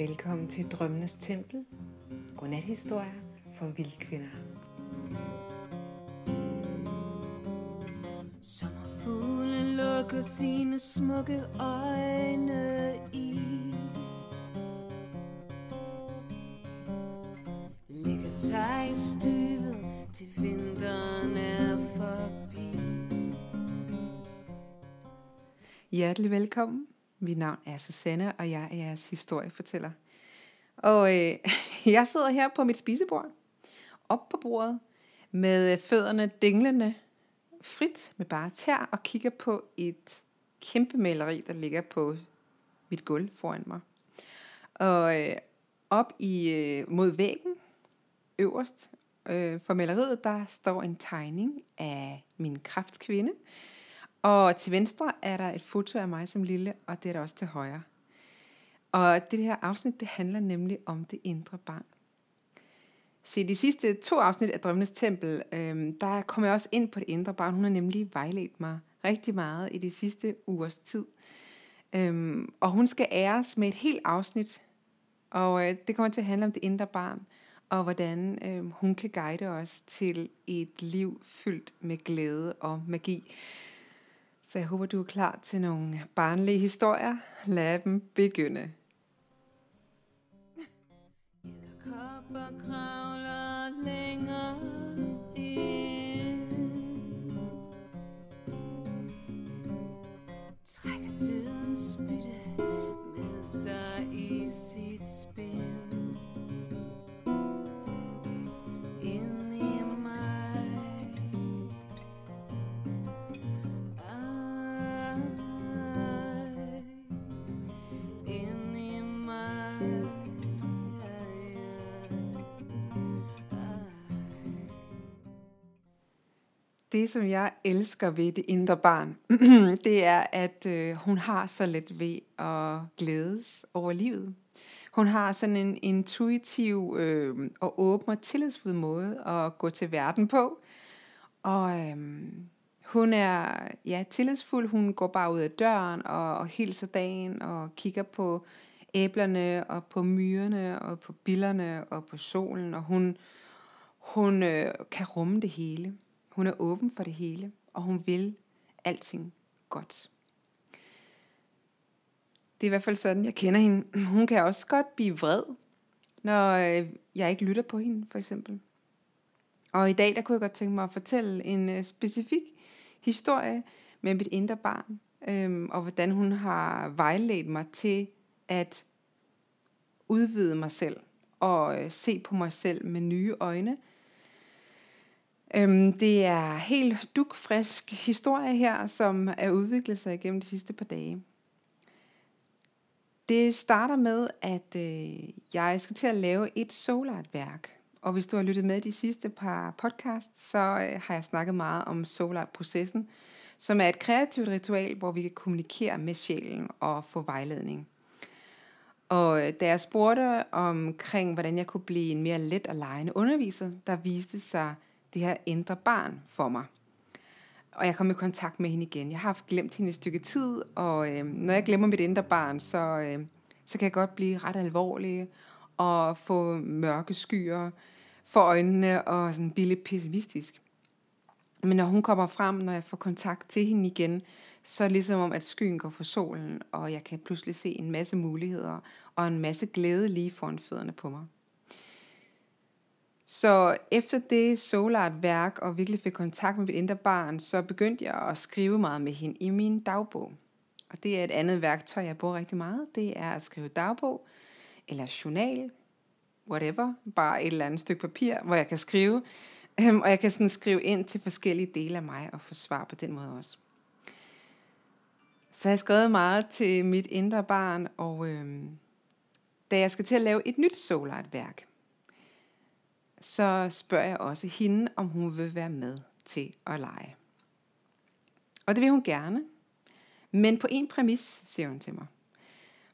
Velkommen til Drømmenes Tempel. Godnathistorier for vildkvinder. Sommerfuglen lukker sine smukke øjne i Lægger sig i støvet til vinteren er forbi Hjertelig velkommen. Mit navn er Susanne, og jeg er jeres historiefortæller. Og øh, jeg sidder her på mit spisebord, op på bordet, med øh, fødderne dinglende frit med bare tær, og kigger på et kæmpe maleri, der ligger på mit gulv foran mig. Og øh, op i øh, mod væggen, øverst øh, for maleriet, der står en tegning af min kraftkvinde, og til venstre er der et foto af mig som lille, og det er der også til højre. Og det her afsnit, det handler nemlig om det indre barn. Se, de sidste to afsnit af Drømmenes Tempel, øhm, der kommer jeg også ind på det indre barn. Hun har nemlig vejledt mig rigtig meget i de sidste ugers tid. Øhm, og hun skal æres med et helt afsnit, og øh, det kommer til at handle om det indre barn, og hvordan øh, hun kan guide os til et liv fyldt med glæde og magi. Så jeg håber, du er klar til nogle barnlige historier. Lad dem begynde. Kopper kravler længere Det, som jeg elsker ved det indre barn, det er, at øh, hun har så let ved at glædes over livet. Hun har sådan en intuitiv øh, og åben og tillidsfuld måde at gå til verden på. Og øh, hun er ja, tillidsfuld. Hun går bare ud af døren og, og hilser dagen og kigger på æblerne og på myrerne og på billerne og på solen. Og hun, hun øh, kan rumme det hele. Hun er åben for det hele, og hun vil alting godt. Det er i hvert fald sådan, jeg kender hende. Hun kan også godt blive vred, når øh, jeg ikke lytter på hende, for eksempel. Og i dag, der kunne jeg godt tænke mig at fortælle en øh, specifik historie med mit indre barn, øhm, og hvordan hun har vejledt mig til at udvide mig selv, og øh, se på mig selv med nye øjne, Øhm, det er helt dukfrisk historie her, som er udviklet sig igennem de sidste par dage. Det starter med, at øh, jeg skal til at lave et solartværk. Og hvis du har lyttet med de sidste par podcasts, så øh, har jeg snakket meget om solartprocessen, som er et kreativt ritual, hvor vi kan kommunikere med sjælen og få vejledning. Og øh, da jeg spurgte omkring, hvordan jeg kunne blive en mere let og lejende underviser, der viste sig det her indre barn for mig. Og jeg kom i kontakt med hende igen. Jeg har haft glemt hende et stykke tid, og øh, når jeg glemmer mit indre barn, så, øh, så kan jeg godt blive ret alvorlig og få mørke skyer for øjnene og sådan blive lidt pessimistisk. Men når hun kommer frem, når jeg får kontakt til hende igen, så er det ligesom om, at skyen går for solen, og jeg kan pludselig se en masse muligheder og en masse glæde lige foran fødderne på mig. Så efter det solart værk og virkelig fik kontakt med mit indre barn, så begyndte jeg at skrive meget med hende i min dagbog. Og det er et andet værktøj, jeg bruger rigtig meget. Det er at skrive dagbog eller journal, whatever. Bare et eller andet stykke papir, hvor jeg kan skrive. Øhm, og jeg kan sådan skrive ind til forskellige dele af mig og få svar på den måde også. Så jeg har skrevet meget til mit indre barn, og øhm, da jeg skal til at lave et nyt solart værk, så spørger jeg også hende, om hun vil være med til at lege. Og det vil hun gerne. Men på en præmis, siger hun til mig.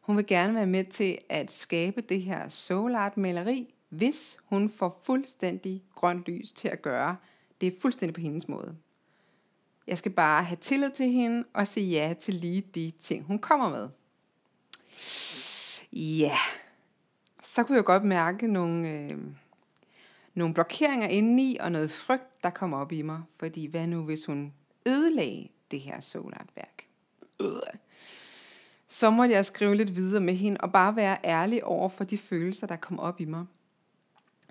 Hun vil gerne være med til at skabe det her soul art maleri, hvis hun får fuldstændig grønt lys til at gøre det fuldstændig på hendes måde. Jeg skal bare have tillid til hende og sige ja til lige de ting, hun kommer med. Ja, så kunne jeg godt mærke nogle, øh, nogle blokeringer indeni, og noget frygt, der kom op i mig. Fordi hvad nu, hvis hun ødelagde det her solartværk? Øh. Så måtte jeg skrive lidt videre med hende, og bare være ærlig over for de følelser, der kom op i mig.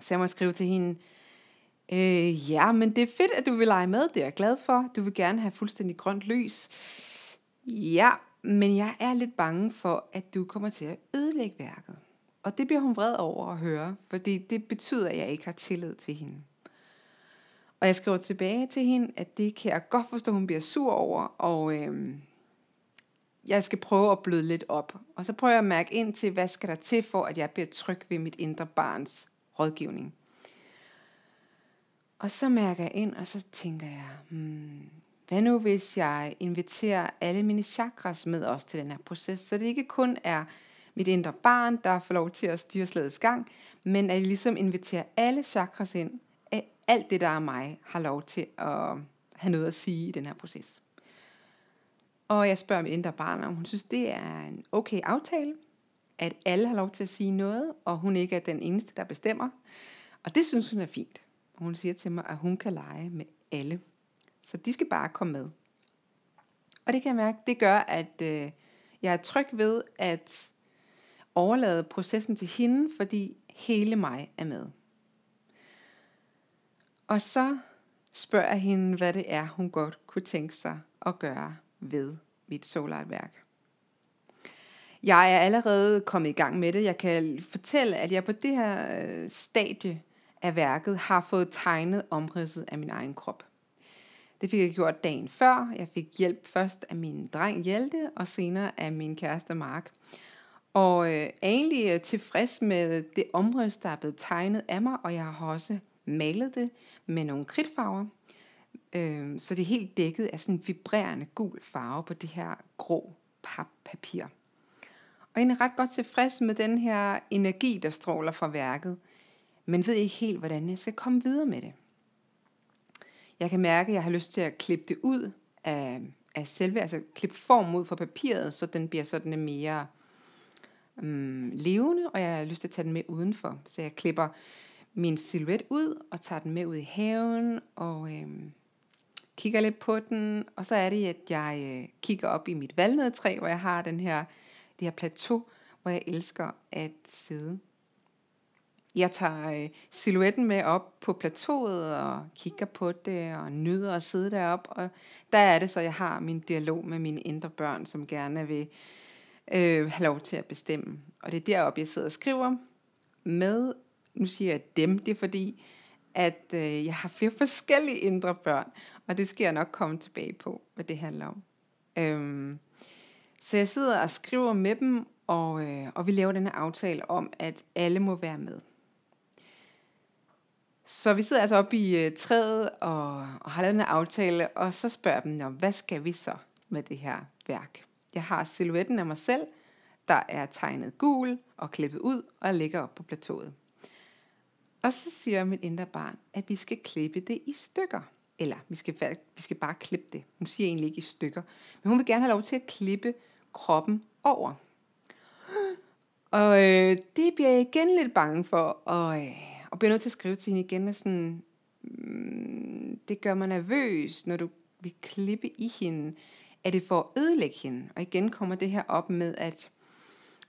Så jeg må skrive til hende, øh, ja, men det er fedt, at du vil lege med, det er jeg glad for. Du vil gerne have fuldstændig grønt lys. Ja, men jeg er lidt bange for, at du kommer til at ødelægge værket. Og det bliver hun vred over at høre, fordi det betyder, at jeg ikke har tillid til hende. Og jeg skriver tilbage til hende, at det kan jeg godt forstå, hun bliver sur over, og øh, jeg skal prøve at bløde lidt op. Og så prøver jeg at mærke ind til, hvad skal der til for, at jeg bliver tryg ved mit indre barns rådgivning. Og så mærker jeg ind, og så tænker jeg, hmm, hvad nu hvis jeg inviterer alle mine chakras med os til den her proces, så det ikke kun er mit indre barn, der får lov til at styre slagets gang, men at jeg ligesom inviterer alle chakras ind, at alt det, der er mig, har lov til at have noget at sige i den her proces. Og jeg spørger mit indre barn, om hun synes, det er en okay aftale, at alle har lov til at sige noget, og hun ikke er den eneste, der bestemmer. Og det synes hun er fint. Og hun siger til mig, at hun kan lege med alle. Så de skal bare komme med. Og det kan jeg mærke, det gør, at øh, jeg er tryg ved at overlade processen til hende, fordi hele mig er med. Og så spørger jeg hende, hvad det er, hun godt kunne tænke sig at gøre ved mit solartværk. Jeg er allerede kommet i gang med det. Jeg kan fortælle, at jeg på det her øh, stadie af værket har fået tegnet omridset af min egen krop. Det fik jeg gjort dagen før. Jeg fik hjælp først af min dreng Hjelte, og senere af min kæreste Mark. Og øh, er egentlig øh, tilfreds med det omrids, der er blevet tegnet af mig, og jeg har også malet det med nogle kridtfarver. Øh, så det er helt dækket af sådan en vibrerende gul farve på det her grå pappapir. Og jeg er ret godt tilfreds med den her energi, der stråler fra værket, men ved ikke helt, hvordan jeg skal komme videre med det. Jeg kan mærke, at jeg har lyst til at klippe det ud af, af selve, altså klippe form ud fra papiret, så den bliver sådan mere um, levende, og jeg har lyst til at tage den med udenfor. Så jeg klipper min silhuet ud og tager den med ud i haven og øhm, kigger lidt på den. Og så er det, at jeg øh, kigger op i mit valnødtræ, hvor jeg har den her, det her plateau, hvor jeg elsker at sidde. Jeg tager øh, silhuetten med op på plateauet og kigger på det og nyder at sidde derop. Og der er det så, jeg har min dialog med mine indre børn, som gerne vil øh, have lov til at bestemme. Og det er deroppe, jeg sidder og skriver med, nu siger jeg dem, det er fordi, at øh, jeg har flere forskellige indre børn, og det skal jeg nok komme tilbage på, hvad det handler om. Øhm, så jeg sidder og skriver med dem, og, øh, og vi laver den her aftale om, at alle må være med. Så vi sidder altså oppe i øh, træet og, og har lavet en aftale, og så spørger dem, hvad skal vi så med det her værk? Jeg har silhuetten af mig selv, der er tegnet gul og klippet ud og ligger op på plateauet. Og så siger mit indre barn, at vi skal klippe det i stykker. Eller vi skal, vi skal bare klippe det. Hun siger egentlig ikke i stykker. Men hun vil gerne have lov til at klippe kroppen over. Og øh, det bliver jeg igen lidt bange for. Og, øh, og bliver nødt til at skrive til hende igen. Og sådan, mm, det gør mig nervøs, når du vil klippe i hende. Er det for at ødelægge hende? Og igen kommer det her op med, at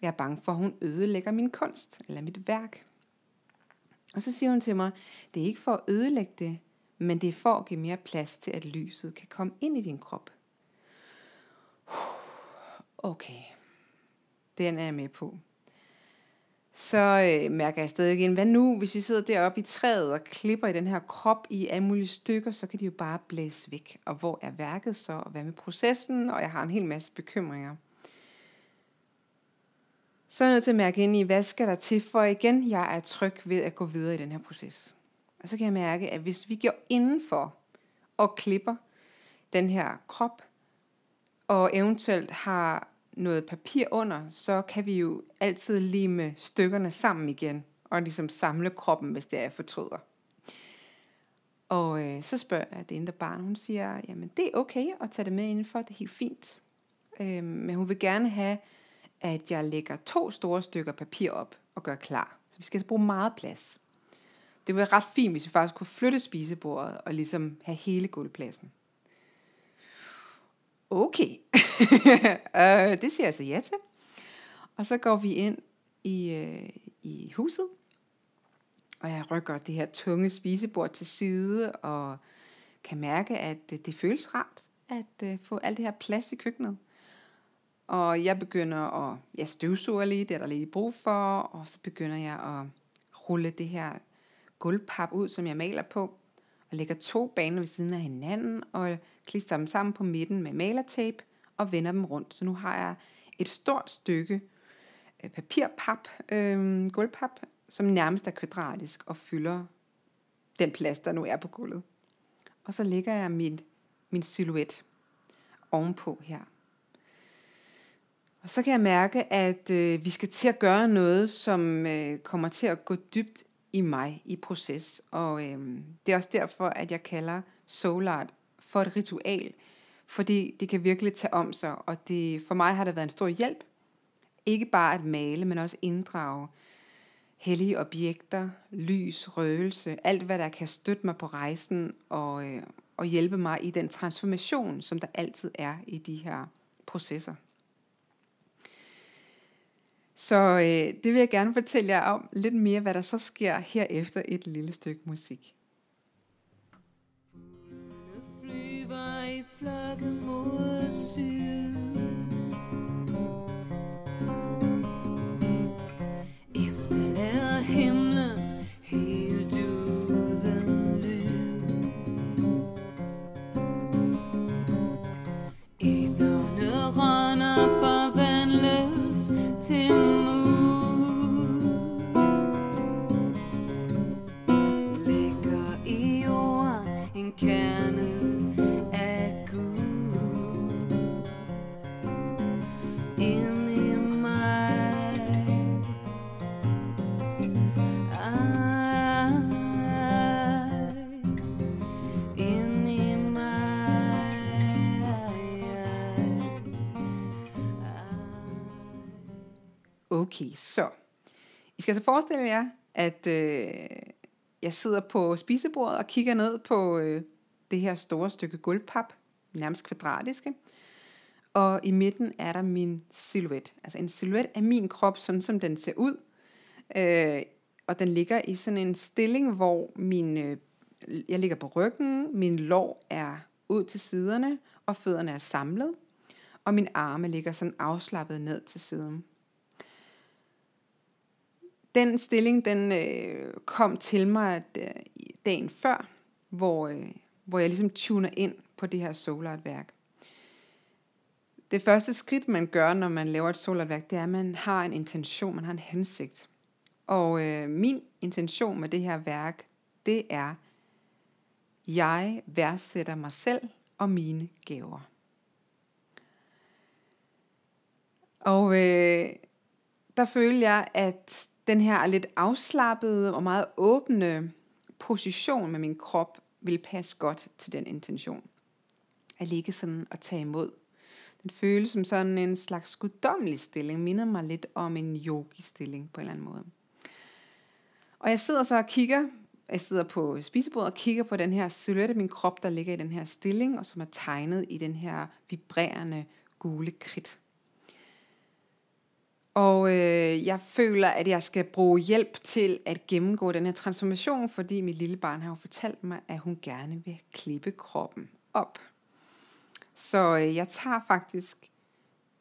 jeg er bange for, at hun ødelægger min kunst, eller mit værk. Og så siger hun til mig, det er ikke for at ødelægge det, men det er for at give mere plads til, at lyset kan komme ind i din krop. Okay, den er jeg med på. Så øh, mærker jeg stadig igen, hvad nu, hvis vi sidder deroppe i træet og klipper i den her krop i alle mulige stykker, så kan de jo bare blæse væk. Og hvor er værket så, og hvad med processen? Og jeg har en hel masse bekymringer så er jeg nødt til at mærke ind i, hvad skal der til for igen, jeg er tryg ved at gå videre i den her proces. Og så kan jeg mærke, at hvis vi går indenfor og klipper den her krop, og eventuelt har noget papir under, så kan vi jo altid lime stykkerne sammen igen, og ligesom samle kroppen, hvis det er, fortryder. Og øh, så spørger jeg det indre barn, hun siger, jamen det er okay at tage det med indenfor, det er helt fint. Øh, men hun vil gerne have at jeg lægger to store stykker papir op og gør klar. Så vi skal altså bruge meget plads. Det ville være ret fint, hvis vi faktisk kunne flytte spisebordet og ligesom have hele gulvpladsen. Okay, øh, det siger jeg så ja til. Og så går vi ind i, øh, i huset, og jeg rykker det her tunge spisebord til side, og kan mærke, at det, det føles rart at øh, få alt det her plads i køkkenet. Og jeg begynder at jeg støvsuger lige, det er der lige brug for, og så begynder jeg at rulle det her gulvpap ud, som jeg maler på, og lægger to baner ved siden af hinanden, og klister dem sammen på midten med malertape, og vender dem rundt. Så nu har jeg et stort stykke øh, papirpap, øh, gulvpap, som nærmest er kvadratisk og fylder den plads, der nu er på gulvet. Og så lægger jeg min, min silhuet ovenpå her. Og så kan jeg mærke, at øh, vi skal til at gøre noget, som øh, kommer til at gå dybt i mig i proces. Og øh, det er også derfor, at jeg kalder soul art for et ritual. Fordi det kan virkelig tage om sig, og det, for mig har det været en stor hjælp. Ikke bare at male, men også inddrage hellige objekter, lys, røgelse, alt hvad der kan støtte mig på rejsen og, øh, og hjælpe mig i den transformation, som der altid er i de her processer. Så øh, det vil jeg gerne fortælle jer om lidt mere, hvad der så sker her efter et lille stykke musik. Var i flokke mod syd. Okay, så. I skal så forestille jer, at øh, jeg sidder på spisebordet og kigger ned på øh, det her store stykke gulvpap, nærmest kvadratiske. Og i midten er der min silhuet. Altså en silhuet af min krop, sådan som den ser ud. Øh, og den ligger i sådan en stilling, hvor min, øh, jeg ligger på ryggen, min lår er ud til siderne, og fødderne er samlet. Og min arme ligger sådan afslappet ned til siden. Den stilling, den øh, kom til mig øh, dagen før, hvor, øh, hvor jeg ligesom tuner ind på det her solartværk. Det første skridt, man gør, når man laver et solartværk, det er, at man har en intention, man har en hensigt. Og øh, min intention med det her værk, det er, jeg værdsætter mig selv og mine gaver. Og øh, der følte jeg, at den her lidt afslappede og meget åbne position med min krop vil passe godt til den intention. At ligge sådan og tage imod. Den føles som sådan en slags guddommelig stilling, minder mig lidt om en yogi-stilling på en eller anden måde. Og jeg sidder så og kigger, jeg sidder på spisebordet og kigger på den her silhuet af min krop, der ligger i den her stilling, og som er tegnet i den her vibrerende gule kridt. Og øh, jeg føler, at jeg skal bruge hjælp til at gennemgå den her transformation, fordi mit lille barn har jo fortalt mig, at hun gerne vil klippe kroppen op. Så øh, jeg tager faktisk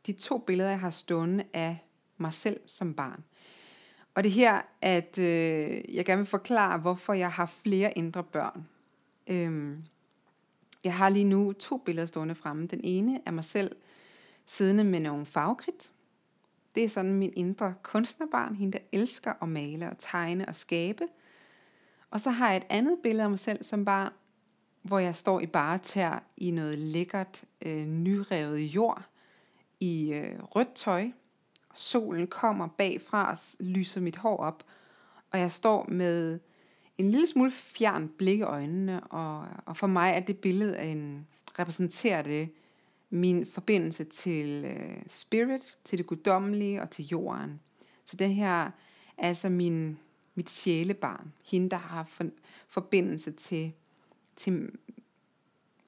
de to billeder, jeg har stående af mig selv som barn. Og det er her, at øh, jeg gerne vil forklare, hvorfor jeg har flere indre børn. Øhm, jeg har lige nu to billeder stående fremme. Den ene er mig selv siddende med nogle farvekridt. Det er sådan min indre kunstnerbarn, hende der elsker at male og tegne og skabe. Og så har jeg et andet billede af mig selv som barn, hvor jeg står i bare tær i noget lækkert, øh, nyrevet jord, i øh, rødt tøj. Solen kommer bagfra og lyser mit hår op, og jeg står med en lille smule fjern blik i øjnene, og, og for mig er det billede en, repræsenterer det min forbindelse til øh, spirit, til det guddommelige og til jorden. Så det her er altså min, mit sjælebarn. Hende, der har for, forbindelse til, til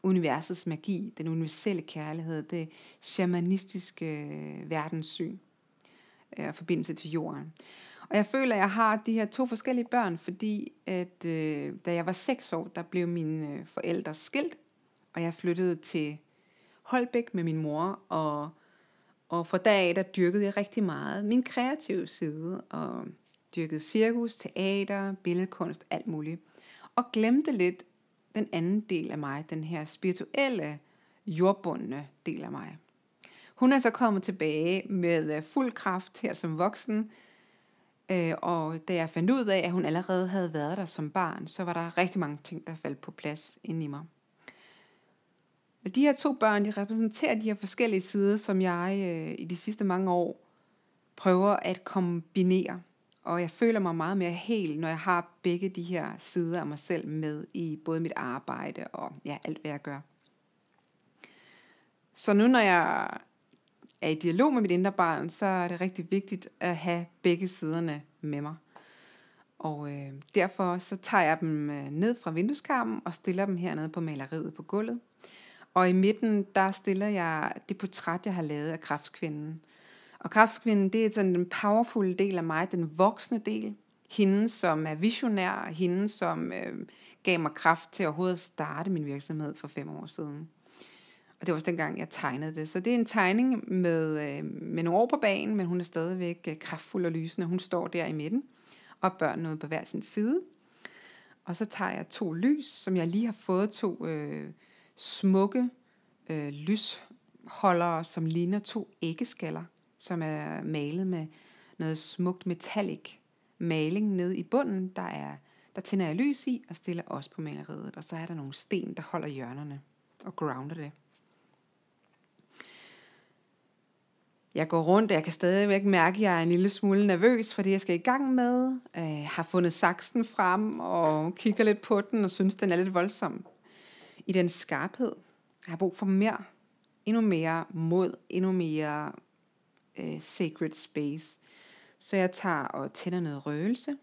universets magi, den universelle kærlighed, det shamanistiske øh, verdenssyn øh, og forbindelse til jorden. Og jeg føler, at jeg har de her to forskellige børn, fordi at øh, da jeg var seks år, der blev mine øh, forældre skilt, og jeg flyttede til Holbæk med min mor, og, og fra dag af, der dyrkede jeg rigtig meget min kreative side, og dyrkede cirkus, teater, billedkunst, alt muligt. Og glemte lidt den anden del af mig, den her spirituelle, jordbundne del af mig. Hun er så kommet tilbage med øh, fuld kraft her som voksen, øh, og da jeg fandt ud af, at hun allerede havde været der som barn, så var der rigtig mange ting, der faldt på plads inde i mig. Og de her to børn, de repræsenterer de her forskellige sider, som jeg øh, i de sidste mange år prøver at kombinere. Og jeg føler mig meget mere hel, når jeg har begge de her sider af mig selv med i både mit arbejde og ja, alt hvad jeg gør. Så nu når jeg er i dialog med mit indre barn, så er det rigtig vigtigt at have begge siderne med mig. Og øh, derfor så tager jeg dem øh, ned fra vindueskarmen og stiller dem hernede på maleriet på gulvet. Og i midten, der stiller jeg det portræt, jeg har lavet af kraftskvinden. Og kraftskvinden, det er sådan den powerful del af mig, den voksne del. Hende, som er visionær, hende, som øh, gav mig kraft til overhovedet at starte min virksomhed for fem år siden. Og det var også dengang, jeg tegnede det. Så det er en tegning med, øh, med nogle år på banen, men hun er stadigvæk øh, kraftfuld og lysende. Hun står der i midten, og børnene ude på hver sin side. Og så tager jeg to lys, som jeg lige har fået to øh, smukke øh, lysholdere, som ligner to æggeskaller, som er malet med noget smukt metallic maling ned i bunden. Der, er, der tænder jeg lys i og stiller også på maleriet. Og så er der nogle sten, der holder hjørnerne og grounder det. Jeg går rundt, og jeg kan stadigvæk mærke, at jeg er en lille smule nervøs for det, jeg skal i gang med. Jeg har fundet saksen frem og kigger lidt på den og synes, den er lidt voldsom i den skarphed. Jeg har brug for mere, endnu mere mod, endnu mere øh, sacred space. Så jeg tager og tænder noget røgelse,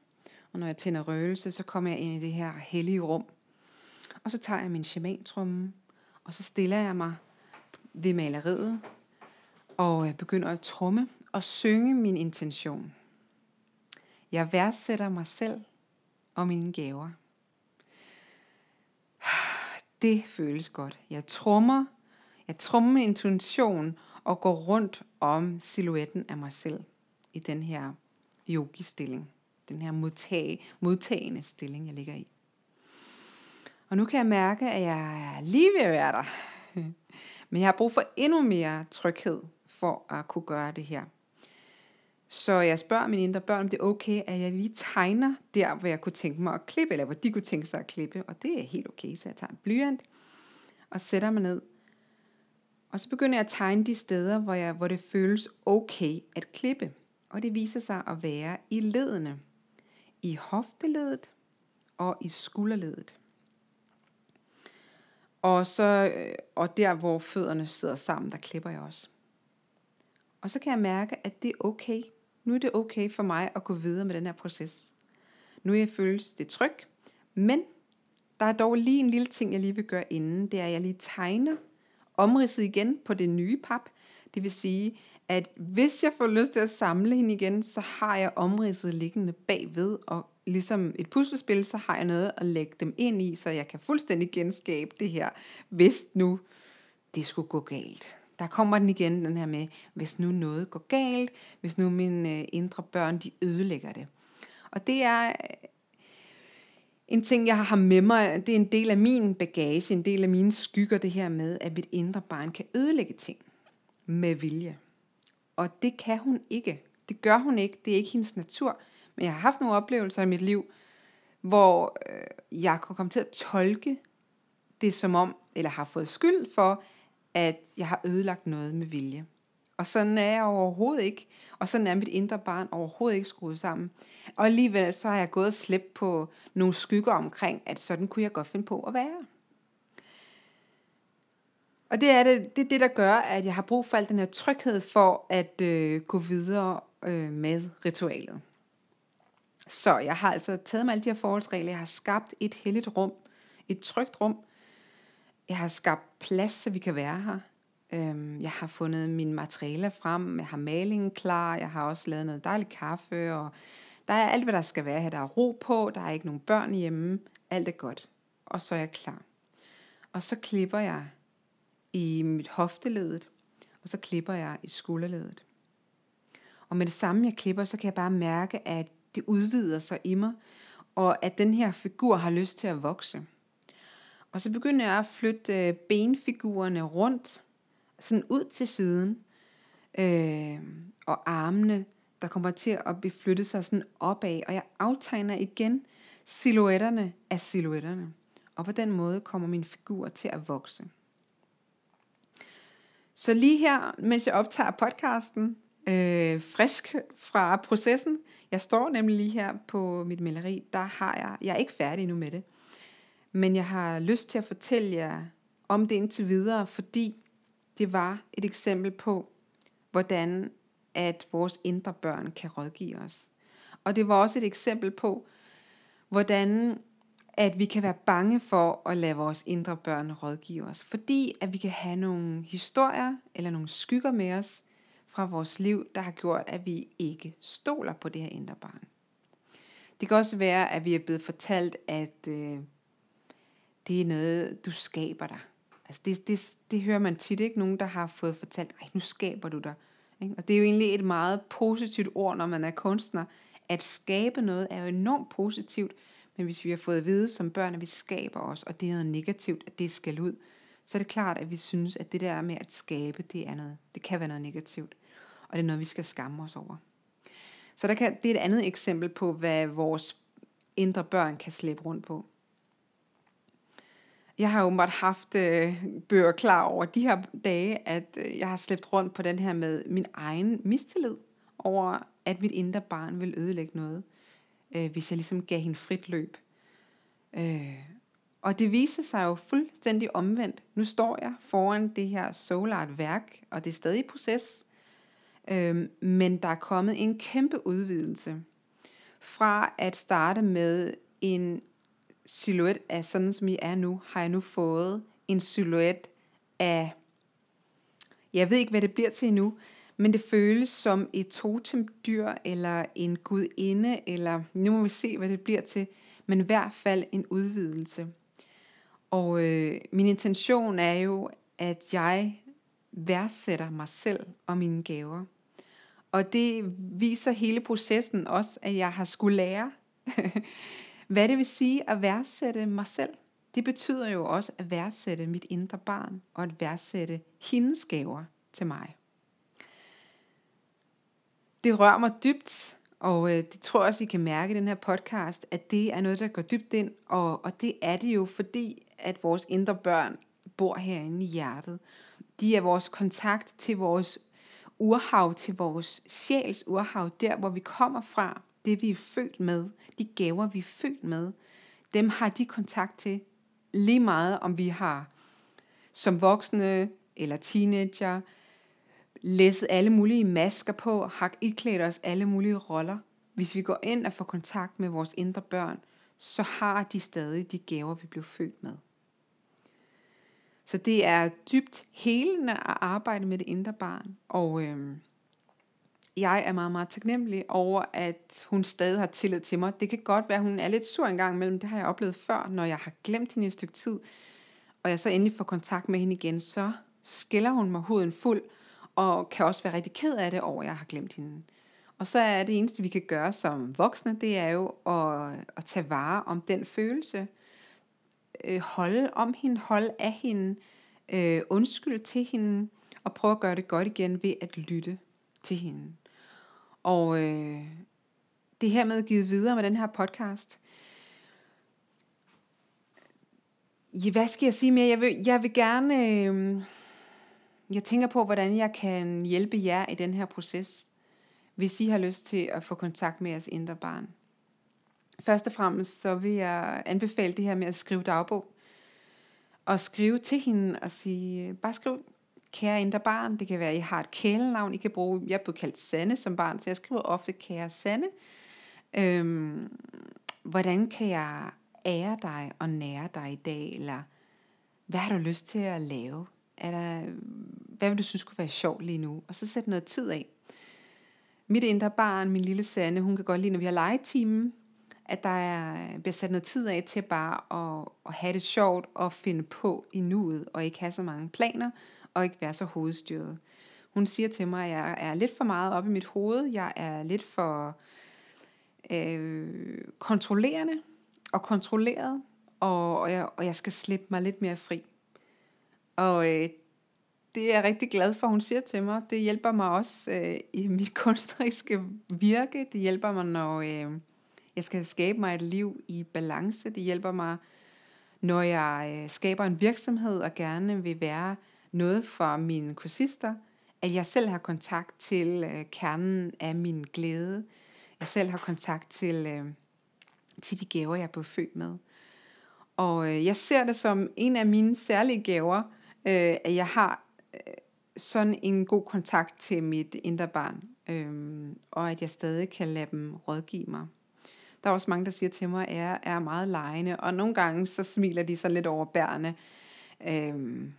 og når jeg tænder røgelse, så kommer jeg ind i det her hellige rum. Og så tager jeg min shamantrumme, og så stiller jeg mig ved maleriet, og jeg begynder at tromme og synge min intention. Jeg værdsætter mig selv og mine gaver. Det føles godt. Jeg trummer, jeg trummer min intention og går rundt om silhuetten af mig selv i den her yogi-stilling. Den her modtage, modtagende stilling, jeg ligger i. Og nu kan jeg mærke, at jeg er lige ved at være der. Men jeg har brug for endnu mere tryghed for at kunne gøre det her. Så jeg spørger mine indre børn, om det er okay, at jeg lige tegner der, hvor jeg kunne tænke mig at klippe, eller hvor de kunne tænke sig at klippe. Og det er helt okay, så jeg tager en blyant og sætter mig ned. Og så begynder jeg at tegne de steder, hvor, jeg, hvor det føles okay at klippe. Og det viser sig at være i ledene. I hofteledet og i skulderledet. Og, så, øh, og der, hvor fødderne sidder sammen, der klipper jeg også. Og så kan jeg mærke, at det er okay. Nu er det okay for mig at gå videre med den her proces. Nu er jeg føles det tryg, men der er dog lige en lille ting, jeg lige vil gøre inden. Det er, at jeg lige tegner omridset igen på det nye pap. Det vil sige, at hvis jeg får lyst til at samle hende igen, så har jeg omridset liggende bagved, og ligesom et puslespil, så har jeg noget at lægge dem ind i, så jeg kan fuldstændig genskabe det her, hvis nu det skulle gå galt der kommer den igen, den her med, hvis nu noget går galt, hvis nu mine øh, indre børn, de ødelægger det. Og det er øh, en ting, jeg har med mig, det er en del af min bagage, en del af mine skygger, det her med, at mit indre barn kan ødelægge ting med vilje. Og det kan hun ikke. Det gør hun ikke. Det er ikke hendes natur. Men jeg har haft nogle oplevelser i mit liv, hvor øh, jeg kunne komme til at tolke det som om, eller har fået skyld for, at jeg har ødelagt noget med vilje. Og sådan er jeg overhovedet ikke. Og sådan er mit indre barn overhovedet ikke skruet sammen. Og alligevel så har jeg gået og slæbt på nogle skygger omkring, at sådan kunne jeg godt finde på at være. Og det er det, det, er det der gør, at jeg har brug for al den her tryghed for at øh, gå videre øh, med ritualet. Så jeg har altså taget mig alle de her forholdsregler. Jeg har skabt et helligt rum, et trygt rum. Jeg har skabt plads, så vi kan være her. Øhm, jeg har fundet mine materialer frem. Jeg har malingen klar. Jeg har også lavet noget dejligt kaffe. Og der er alt, hvad der skal være her. Der er ro på. Der er ikke nogen børn hjemme. Alt er godt. Og så er jeg klar. Og så klipper jeg i mit hofteledet. Og så klipper jeg i skulderledet. Og med det samme, jeg klipper, så kan jeg bare mærke, at det udvider sig i mig, og at den her figur har lyst til at vokse. Og så begynder jeg at flytte øh, benfigurerne rundt, sådan ud til siden, øh, og armene, der kommer til at beflytte sig sådan opad, og jeg aftegner igen silhuetterne af silhuetterne. Og på den måde kommer min figur til at vokse. Så lige her, mens jeg optager podcasten, øh, frisk fra processen, jeg står nemlig lige her på mit maleri, der har jeg, jeg er ikke færdig nu med det, men jeg har lyst til at fortælle jer om det indtil videre, fordi det var et eksempel på, hvordan at vores indre børn kan rådgive os. Og det var også et eksempel på, hvordan at vi kan være bange for at lade vores indre børn rådgive os. Fordi at vi kan have nogle historier eller nogle skygger med os fra vores liv, der har gjort, at vi ikke stoler på det her indre barn. Det kan også være, at vi er blevet fortalt, at øh, det er noget, du skaber dig. Altså det, det, det hører man tit ikke, nogen der har fået fortalt, at nu skaber du dig. Ikke? Og det er jo egentlig et meget positivt ord, når man er kunstner. At skabe noget er jo enormt positivt, men hvis vi har fået at vide som børn, at vi skaber os, og det er noget negativt, at det skal ud, så er det klart, at vi synes, at det der med at skabe, det, er noget, det kan være noget negativt. Og det er noget, vi skal skamme os over. Så der kan, det er et andet eksempel på, hvad vores indre børn kan slæbe rundt på. Jeg har åbenbart haft øh, bøger klar over de her dage, at øh, jeg har slæbt rundt på den her med min egen mistillid over, at mit indre barn vil ødelægge noget, øh, hvis jeg ligesom gav hende frit løb. Øh, og det viser sig jo fuldstændig omvendt. Nu står jeg foran det her soul art værk, og det er stadig i proces. Øh, men der er kommet en kæmpe udvidelse. Fra at starte med en silhuet af sådan som I er nu, har jeg nu fået en silhuet af, jeg ved ikke hvad det bliver til endnu, men det føles som et totemdyr, eller en gudinde, eller nu må vi se, hvad det bliver til, men i hvert fald en udvidelse. Og øh, min intention er jo, at jeg værdsætter mig selv og mine gaver. Og det viser hele processen også, at jeg har skulle lære, hvad det vil sige at værdsætte mig selv. Det betyder jo også at værdsætte mit indre barn, og at værdsætte hendes gaver til mig. Det rører mig dybt, og øh, det tror jeg også, I kan mærke i den her podcast, at det er noget, der går dybt ind, og, og det er det jo, fordi at vores indre børn bor herinde i hjertet. De er vores kontakt til vores urhav, til vores sjæls urhav, der hvor vi kommer fra, det vi er født med, de gaver vi er født med, dem har de kontakt til lige meget, om vi har som voksne eller teenager læsset alle mulige masker på, har iklædt os alle mulige roller. Hvis vi går ind og får kontakt med vores indre børn, så har de stadig de gaver, vi blev født med. Så det er dybt helende at arbejde med det indre barn. Og øh, jeg er meget, meget taknemmelig over, at hun stadig har tillid til mig. Det kan godt være, at hun er lidt sur en gang imellem. Det har jeg oplevet før, når jeg har glemt hende et stykke tid. Og jeg så endelig får kontakt med hende igen, så skiller hun mig huden fuld, og kan også være rigtig ked af det over, at jeg har glemt hende. Og så er det eneste, vi kan gøre som voksne, det er jo at, at tage vare om den følelse, øh, holde om hende, holde af hende, øh, undskyld til hende, og prøve at gøre det godt igen ved at lytte til hende. Og øh, det her med givet videre med den her podcast. Ja, hvad skal jeg sige mere? Jeg vil, jeg vil gerne... Øh, jeg tænker på, hvordan jeg kan hjælpe jer i den her proces, hvis I har lyst til at få kontakt med jeres indre barn. Først og fremmest så vil jeg anbefale det her med at skrive dagbog. Og skrive til hende og sige, bare skriv, kære indre barn. Det kan være, at I har et kælenavn, I kan bruge. Jeg blev kaldt Sanne som barn, så jeg skriver ofte kære Sanne. Øhm, hvordan kan jeg ære dig og nære dig i dag? Eller hvad har du lyst til at lave? Er der, hvad vil du synes kunne være sjovt lige nu? Og så sætte noget tid af. Mit indre barn, min lille Sande, hun kan godt lide, når vi har legetimen, at der er, bliver sat noget tid af til bare at, at have det sjovt og finde på i nuet, og ikke have så mange planer, og ikke være så hovedstyret. Hun siger til mig, at jeg er lidt for meget oppe i mit hoved, jeg er lidt for øh, kontrollerende og kontrolleret, og, og, jeg, og jeg skal slippe mig lidt mere fri. Og øh, det er jeg rigtig glad for, hun siger til mig. Det hjælper mig også øh, i mit kunstneriske virke. Det hjælper mig, når øh, jeg skal skabe mig et liv i balance. Det hjælper mig, når jeg øh, skaber en virksomhed og gerne vil være noget for mine kursister. At jeg selv har kontakt til øh, kernen af min glæde. Jeg selv har kontakt til, øh, til de gaver, jeg blev født med. Og øh, jeg ser det som en af mine særlige gaver, øh, at jeg har øh, sådan en god kontakt til mit indre barn, øh, og at jeg stadig kan lade dem rådgive mig. Der er også mange, der siger til mig, at jeg er meget lejende, og nogle gange så smiler de så lidt over bærene. Øh,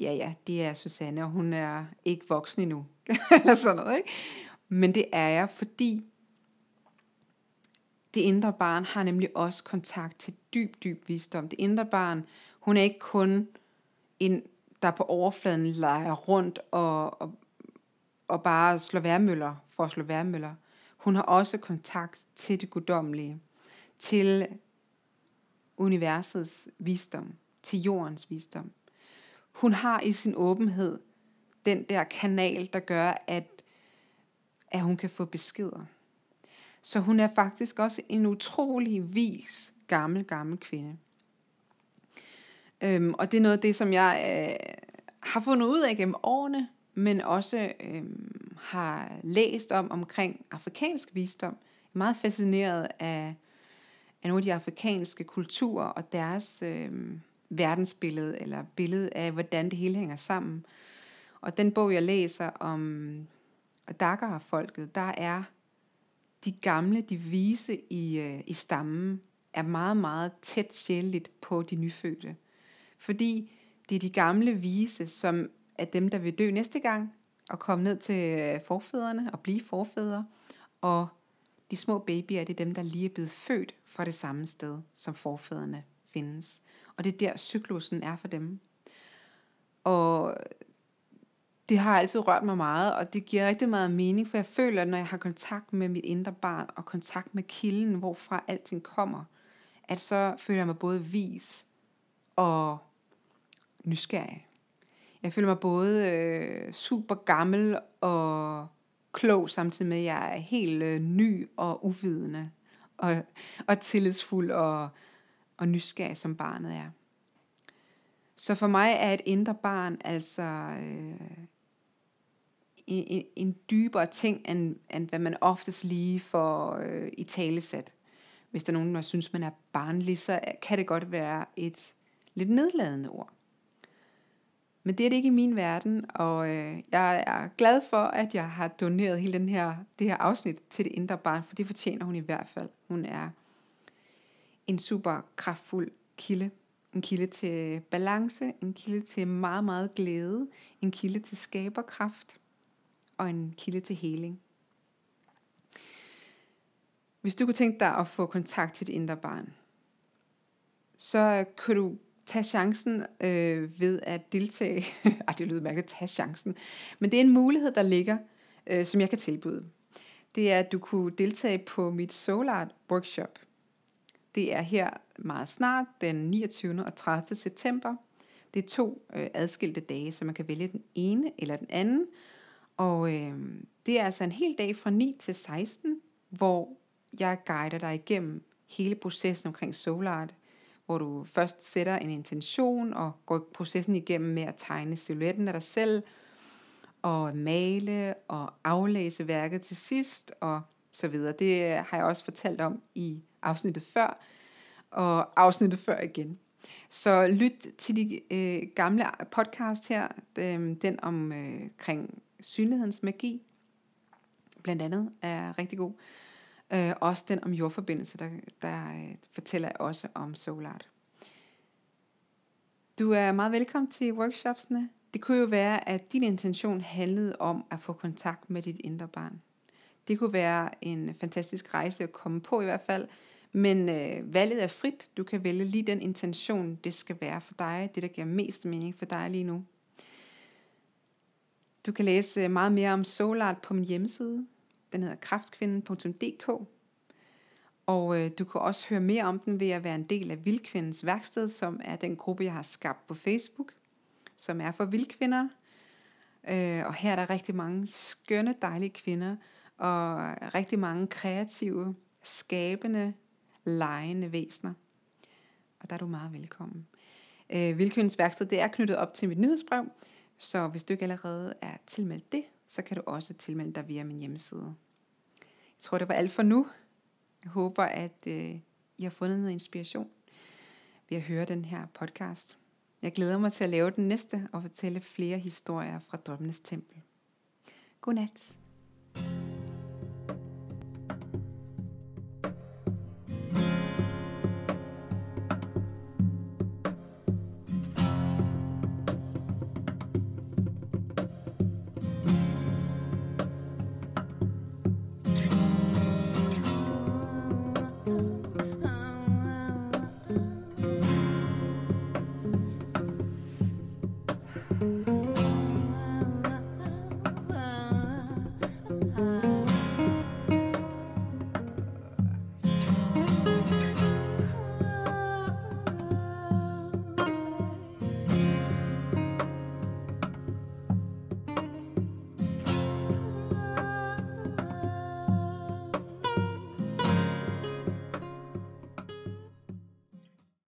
ja, ja, det er Susanne, og hun er ikke voksen endnu, eller sådan noget, ikke? Men det er jeg, fordi det indre barn har nemlig også kontakt til dyb, dyb visdom. Det indre barn, hun er ikke kun en, der på overfladen leger rundt og, og, og bare slår værmøller for at slå værmøller. Hun har også kontakt til det guddommelige, til universets visdom, til jordens visdom. Hun har i sin åbenhed den der kanal, der gør, at, at hun kan få beskeder. Så hun er faktisk også en utrolig vis gammel, gammel kvinde. Øhm, og det er noget af det, som jeg øh, har fundet ud af gennem årene, men også øh, har læst om omkring afrikansk visdom. Jeg er meget fascineret af, af nogle af de afrikanske kulturer og deres øh, verdensbillede, eller billede af, hvordan det hele hænger sammen. Og den bog, jeg læser om Dakar-folket, der er de gamle, de vise i, øh, i stammen, er meget, meget tæt sjældent på de nyfødte. Fordi det er de gamle vise, som er dem, der vil dø næste gang, og komme ned til øh, forfædrene og blive forfædre. Og de små babyer, det er dem, der lige er blevet født fra det samme sted, som forfædrene findes. Og det er der, cyklusen er for dem. Og det har altid rørt mig meget, og det giver rigtig meget mening, for jeg føler, at når jeg har kontakt med mit indre barn, og kontakt med kilden, hvorfra alting kommer, at så føler jeg mig både vis og nysgerrig. Jeg føler mig både øh, super gammel og klog, samtidig med, at jeg er helt øh, ny og uvidende, og, og tillidsfuld og, og nysgerrig, som barnet er. Så for mig er et indre barn altså øh, en, en dybere ting, end, end hvad man oftest lige får øh, i talesæt. Hvis der er nogen, der synes, man er barnlig, så kan det godt være et lidt nedladende ord. Men det er det ikke i min verden, og øh, jeg er glad for, at jeg har doneret hele den her, det her afsnit til det indre barn, for det fortjener hun i hvert fald. Hun er en super kraftfuld kilde. En kilde til balance, en kilde til meget, meget glæde, en kilde til skaberkraft og en kilde til heling. Hvis du kunne tænke dig at få kontakt til dit indre barn, så kan du tage chancen øh, ved at deltage. Ej, det lyder mærkeligt, tage chancen. Men det er en mulighed, der ligger, øh, som jeg kan tilbyde. Det er, at du kunne deltage på mit Soul Art Workshop. Det er her meget snart, den 29. og 30. september. Det er to øh, adskilte dage, så man kan vælge den ene eller den anden. Og øh, det er altså en hel dag fra 9 til 16, hvor jeg guider dig igennem hele processen omkring Soul Art hvor du først sætter en intention og går processen igennem med at tegne silhuetten af dig selv, og male og aflæse værket til sidst, og så videre. Det har jeg også fortalt om i afsnittet før, og afsnittet før igen. Så lyt til de øh, gamle podcast her, øhm, den om øh, kring synlighedens magi, blandt andet, er rigtig god. Øh, også den om jordforbindelse, der, der øh, fortæller jeg også om solart. Du er meget velkommen til workshopsene. Det kunne jo være, at din intention handlede om at få kontakt med dit indre barn. Det kunne være en fantastisk rejse at komme på i hvert fald, men øh, valget er frit. Du kan vælge lige den intention, det skal være for dig, det der giver mest mening for dig lige nu. Du kan læse øh, meget mere om Soul Art på min hjemmeside. Den hedder kraftkvinden.dk. Og øh, du kan også høre mere om den ved at være en del af Vildkvindens værksted, som er den gruppe, jeg har skabt på Facebook, som er for vildkvinder. Øh, og her er der rigtig mange skønne, dejlige kvinder, og rigtig mange kreative, skabende, lejende væsener. Og der er du meget velkommen. Øh, Vildkvindens værksted, det er knyttet op til mit nyhedsbrev, så hvis du ikke allerede er tilmeldt det, så kan du også tilmelde dig via min hjemmeside. Jeg tror, det var alt for nu. Jeg håber, at øh, I har fundet noget inspiration ved at høre den her podcast. Jeg glæder mig til at lave den næste og fortælle flere historier fra Drømmenes Tempel. Godnat.